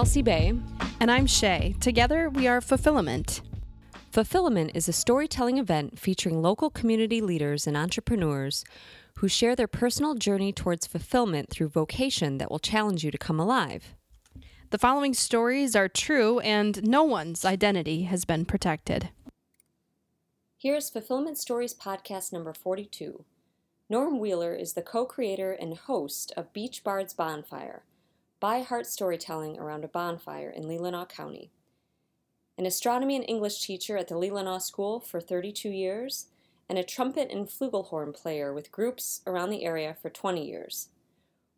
Kelsey Bay. And I'm Shay. Together, we are Fulfillment. Fulfillment is a storytelling event featuring local community leaders and entrepreneurs who share their personal journey towards fulfillment through vocation that will challenge you to come alive. The following stories are true, and no one's identity has been protected. Here's Fulfillment Stories Podcast number 42. Norm Wheeler is the co creator and host of Beach Bard's Bonfire, by heart storytelling around a bonfire in Leelanau County. An astronomy and English teacher at the Leelanau School for 32 years, and a trumpet and flugelhorn player with groups around the area for 20 years.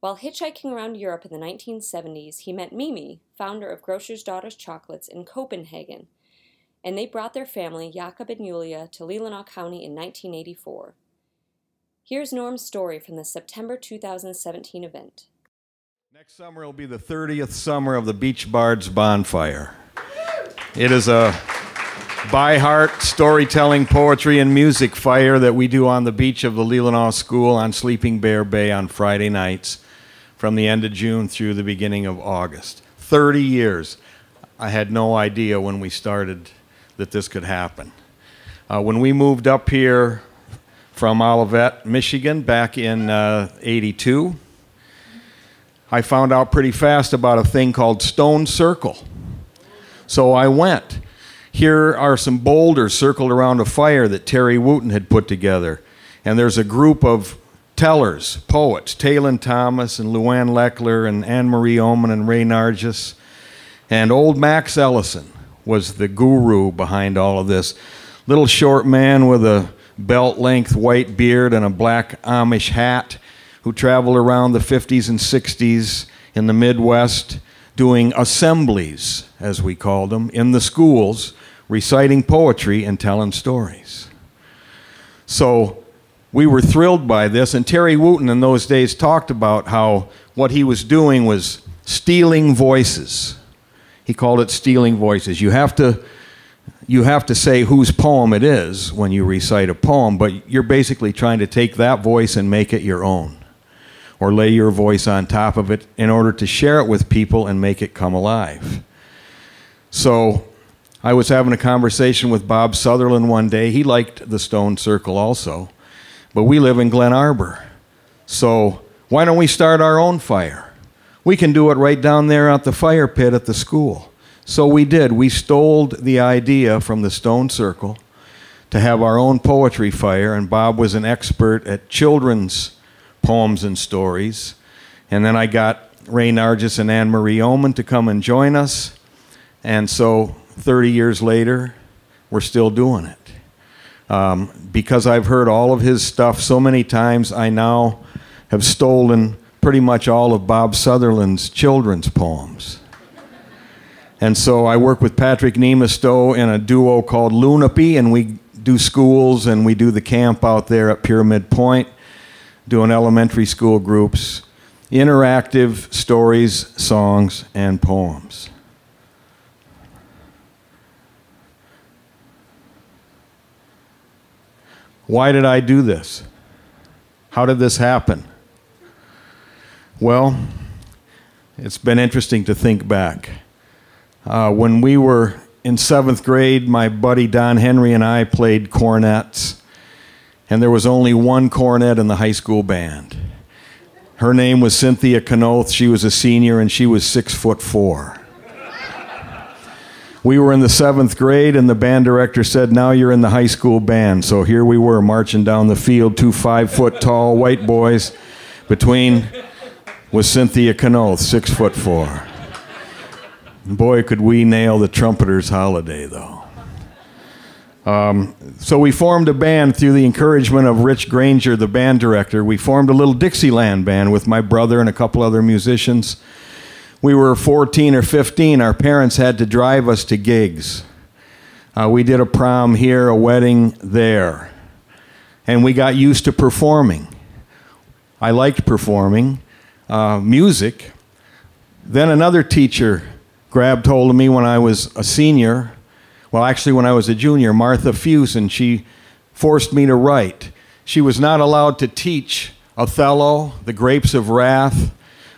While hitchhiking around Europe in the 1970s, he met Mimi, founder of Grocer's Daughters Chocolates in Copenhagen, and they brought their family, Jakob and Julia, to Leelanau County in 1984. Here's Norm's story from the September 2017 event. Next summer will be the 30th summer of the Beach Bards Bonfire. It is a by heart storytelling, poetry, and music fire that we do on the beach of the Leelanau School on Sleeping Bear Bay on Friday nights from the end of June through the beginning of August. 30 years. I had no idea when we started that this could happen. Uh, when we moved up here from Olivet, Michigan, back in uh, 82, I found out pretty fast about a thing called Stone Circle. So I went. Here are some boulders circled around a fire that Terry Wooten had put together. And there's a group of tellers, poets, Talon Thomas and Luann Leckler and Anne Marie Oman and Ray Nargis. And old Max Ellison was the guru behind all of this. Little short man with a belt length white beard and a black Amish hat who traveled around the 50s and 60s in the Midwest doing assemblies, as we called them, in the schools, reciting poetry and telling stories. So we were thrilled by this, and Terry Wooten in those days talked about how what he was doing was stealing voices. He called it stealing voices. You have to you have to say whose poem it is when you recite a poem, but you're basically trying to take that voice and make it your own or lay your voice on top of it in order to share it with people and make it come alive. So I was having a conversation with Bob Sutherland one day. He liked the Stone Circle also, but we live in Glen Arbor. So why don't we start our own fire? We can do it right down there at the fire pit at the school. So we did. We stole the idea from the Stone Circle to have our own poetry fire, and Bob was an expert at children's poems and stories. And then I got Ray Nargis and Anne Marie Oman to come and join us. And so 30 years later, we're still doing it. Um, because I've heard all of his stuff so many times, I now have stolen pretty much all of Bob Sutherland's children's poems. And so I work with Patrick Nemistow in a duo called Luunappi, and we do schools and we do the camp out there at Pyramid Point doing elementary school groups, interactive stories, songs, and poems. Why did I do this? How did this happen? Well, it's been interesting to think back. Uh, when we were in seventh grade, my buddy Don Henry and I played cornets and there was only one cornet in the high school band. Her name was Cynthia Kanoth. She was a senior and she was six foot four. We were in the seventh grade, and the band director said, Now you're in the high school band. So here we were marching down the field, two five foot tall white boys. Between was Cynthia Kanoth, six foot four. Boy, could we nail the trumpeter's holiday, though. Um, so we formed a band through the encouragement of Rich Granger, the band director. We formed a little Dixieland band with my brother and a couple other musicians. We were 14 or 15. Our parents had to drive us to gigs. Uh, we did a prom here, a wedding there. And we got used to performing. I liked performing uh, music. Then another teacher grabbed hold of me when I was a senior well, actually, when I was a junior, Martha Fusen, she forced me to write. She was not allowed to teach Othello, The Grapes of Wrath,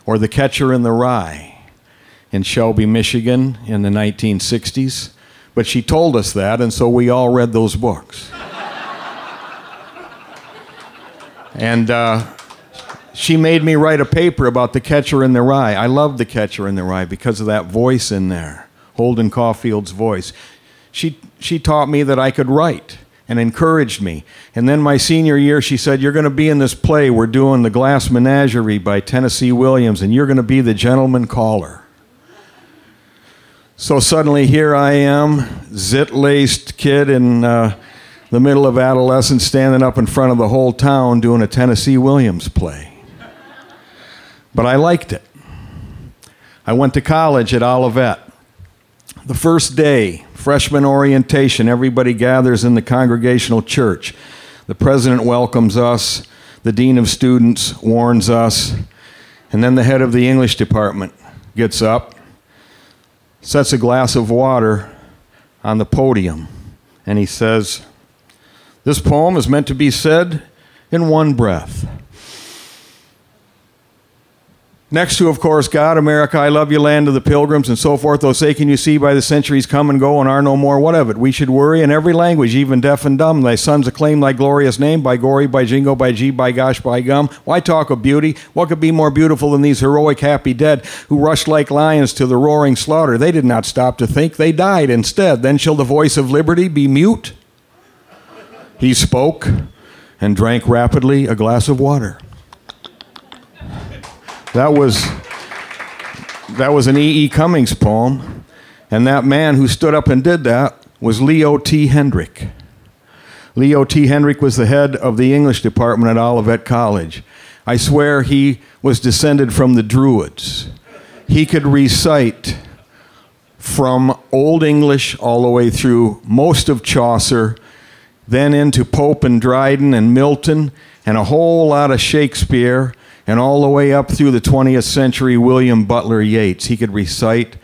or The Catcher in the Rye. in Shelby, Michigan in the 1960s. But she told us that, and so we all read those books. and uh, she made me write a paper about the catcher in the rye. I loved the catcher in the rye because of that voice in there, Holden Caulfield's voice. She, she taught me that I could write and encouraged me. And then my senior year, she said, You're going to be in this play. We're doing The Glass Menagerie by Tennessee Williams, and you're going to be the gentleman caller. So suddenly here I am, zit laced kid in uh, the middle of adolescence, standing up in front of the whole town doing a Tennessee Williams play. But I liked it. I went to college at Olivet. The first day, freshman orientation, everybody gathers in the congregational church. The president welcomes us, the dean of students warns us, and then the head of the English department gets up, sets a glass of water on the podium, and he says, This poem is meant to be said in one breath. Next to, of course, God, America, I love you, land of the pilgrims, and so forth, though can you see by the centuries come and go and are no more, what of it? We should worry in every language, even deaf and dumb. Thy sons acclaim thy glorious name, by gory, by jingo, by gee, by gosh, by gum. Why talk of beauty? What could be more beautiful than these heroic, happy dead who rushed like lions to the roaring slaughter? They did not stop to think, they died instead. Then shall the voice of liberty be mute? He spoke and drank rapidly a glass of water. That was that was an E. E. Cummings poem, and that man who stood up and did that was Leo T. Hendrick. Leo T. Hendrick was the head of the English department at Olivet College. I swear he was descended from the Druids. He could recite from Old English all the way through most of Chaucer, then into Pope and Dryden and Milton, and a whole lot of Shakespeare and all the way up through the 20th century William Butler Yeats. He could recite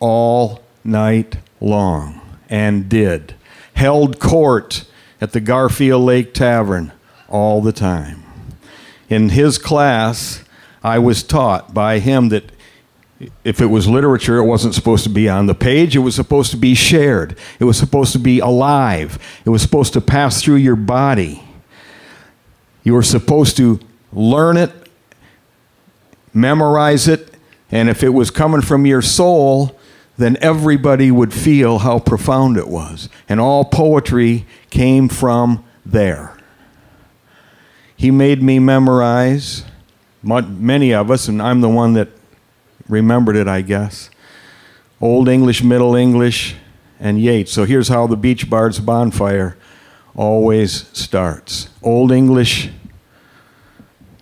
all night long and did. Held court at the Garfield Lake Tavern all the time. In his class, I was taught by him that if it was literature, it wasn't supposed to be on the page. It was supposed to be shared. It was supposed to be alive. It was supposed to pass through your body. You were supposed to learn it memorize it, and if it was coming from your soul, then everybody would feel how profound it was. And all poetry came from there. He made me memorize, many of us, and I'm the one that remembered it, I guess. Old English, Middle English, and Yeats. So here's how the Beach Bards bonfire always starts Old English,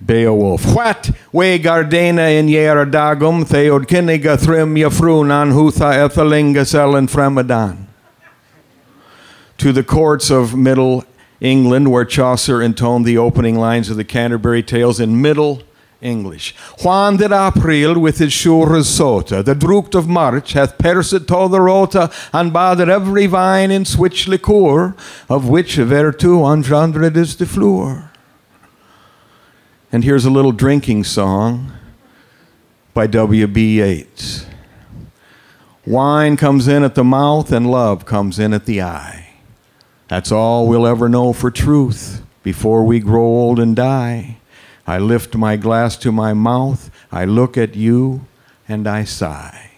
Beowulf. What we gardena in dagum theod kinniga thrym yafrunan hutha ethelingas ellen fremadan. To the courts of Middle England, where Chaucer intoned the opening lines of the Canterbury Tales in Middle English. Juan de April with his sure sota, the drukt of March hath pierced to the rota, and bathered every vine in switch liqueur, of which vertu engendred is the floor. And here's a little drinking song by W.B. Yeats. Wine comes in at the mouth and love comes in at the eye. That's all we'll ever know for truth before we grow old and die. I lift my glass to my mouth, I look at you, and I sigh.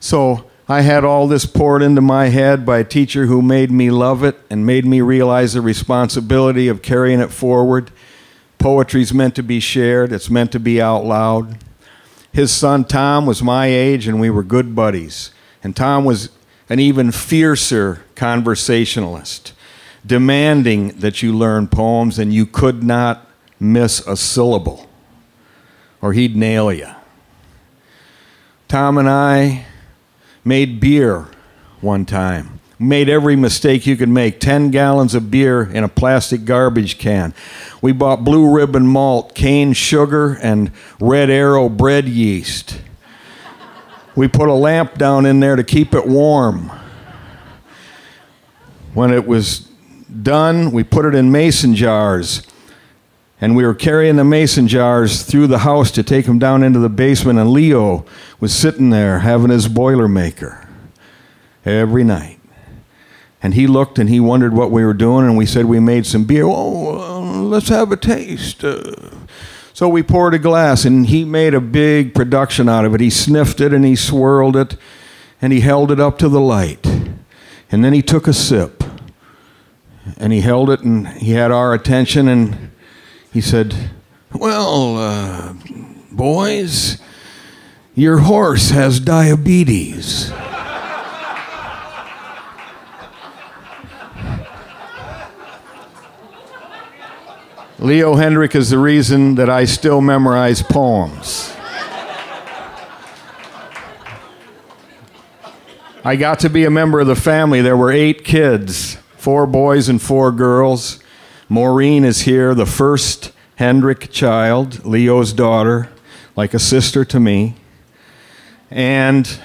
So, I had all this poured into my head by a teacher who made me love it and made me realize the responsibility of carrying it forward. Poetry's meant to be shared, it's meant to be out loud. His son Tom was my age, and we were good buddies. And Tom was an even fiercer conversationalist, demanding that you learn poems, and you could not miss a syllable, or he'd nail you. Tom and I made beer one time. Made every mistake you could make 10 gallons of beer in a plastic garbage can. We bought blue ribbon malt, cane sugar, and red arrow bread yeast. We put a lamp down in there to keep it warm. When it was done, we put it in mason jars and we were carrying the mason jars through the house to take them down into the basement, and Leo was sitting there having his Boilermaker every night. And he looked and he wondered what we were doing, and we said we made some beer. Oh, let's have a taste. Uh, so we poured a glass, and he made a big production out of it. He sniffed it and he swirled it, and he held it up to the light. And then he took a sip, and he held it, and he had our attention, and he said, Well, uh, boys, your horse has diabetes. Leo Hendrick is the reason that I still memorize poems. I got to be a member of the family. There were eight kids four boys and four girls. Maureen is here, the first Hendrick child, Leo's daughter, like a sister to me. And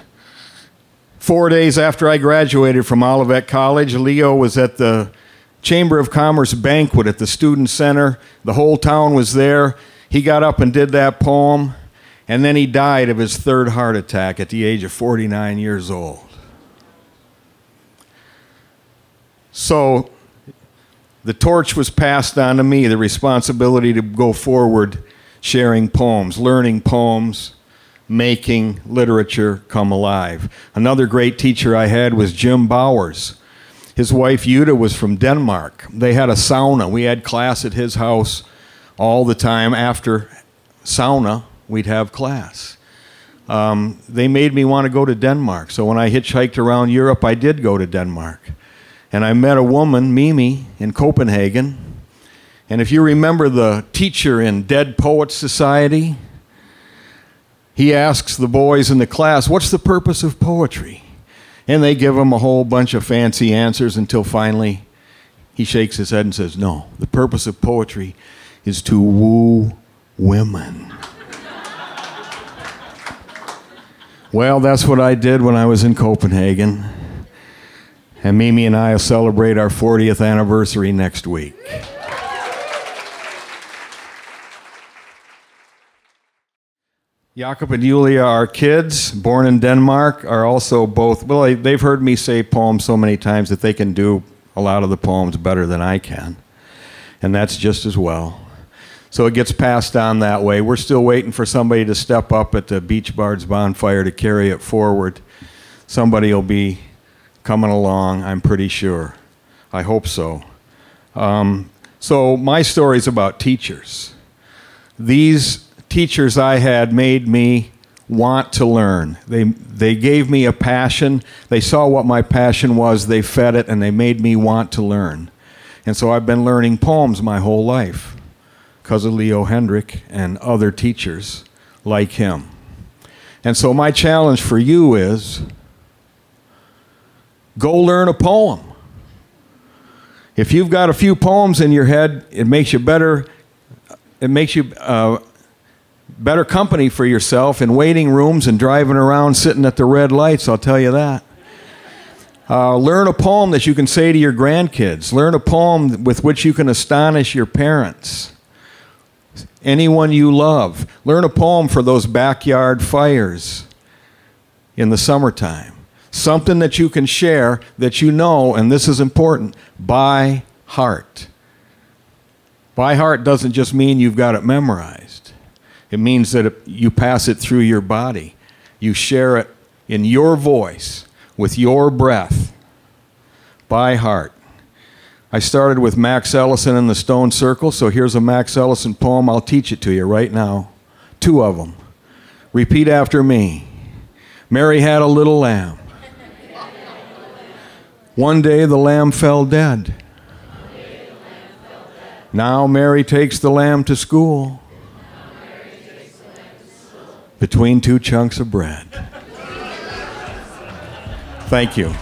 four days after I graduated from Olivet College, Leo was at the Chamber of Commerce banquet at the Student Center. The whole town was there. He got up and did that poem, and then he died of his third heart attack at the age of 49 years old. So the torch was passed on to me, the responsibility to go forward sharing poems, learning poems, making literature come alive. Another great teacher I had was Jim Bowers his wife Yuda was from Denmark. They had a sauna. We had class at his house all the time. After sauna, we'd have class. Um, they made me want to go to Denmark. So when I hitchhiked around Europe, I did go to Denmark. And I met a woman, Mimi, in Copenhagen. And if you remember the teacher in Dead Poets Society, he asks the boys in the class, What's the purpose of poetry? And they give him a whole bunch of fancy answers until finally he shakes his head and says, No, the purpose of poetry is to woo women. well, that's what I did when I was in Copenhagen. And Mimi and I will celebrate our 40th anniversary next week. Jakob and Julia, our kids, born in Denmark, are also both, well, they've heard me say poems so many times that they can do a lot of the poems better than I can. And that's just as well. So it gets passed on that way. We're still waiting for somebody to step up at the Beach Bards bonfire to carry it forward. Somebody will be coming along, I'm pretty sure. I hope so. Um, so my story is about teachers. These teachers I had made me want to learn. They, they gave me a passion. They saw what my passion was, they fed it, and they made me want to learn. And so I've been learning poems my whole life because of Leo Hendrick and other teachers like him. And so my challenge for you is go learn a poem. If you've got a few poems in your head, it makes you better. It makes you uh, better company for yourself in waiting rooms and driving around sitting at the red lights, I'll tell you that. Uh, learn a poem that you can say to your grandkids. Learn a poem with which you can astonish your parents, anyone you love. Learn a poem for those backyard fires in the summertime. Something that you can share that you know, and this is important, by heart. By heart doesn't just mean you've got it memorized. It means that you pass it through your body. You share it in your voice, with your breath, by heart. I started with Max Ellison and the Stone Circle, so here's a Max Ellison poem. I'll teach it to you right now. Two of them. Repeat after me Mary had a little lamb. One day the lamb fell dead. Now Mary takes the lamb to school between two chunks of bread. Thank you.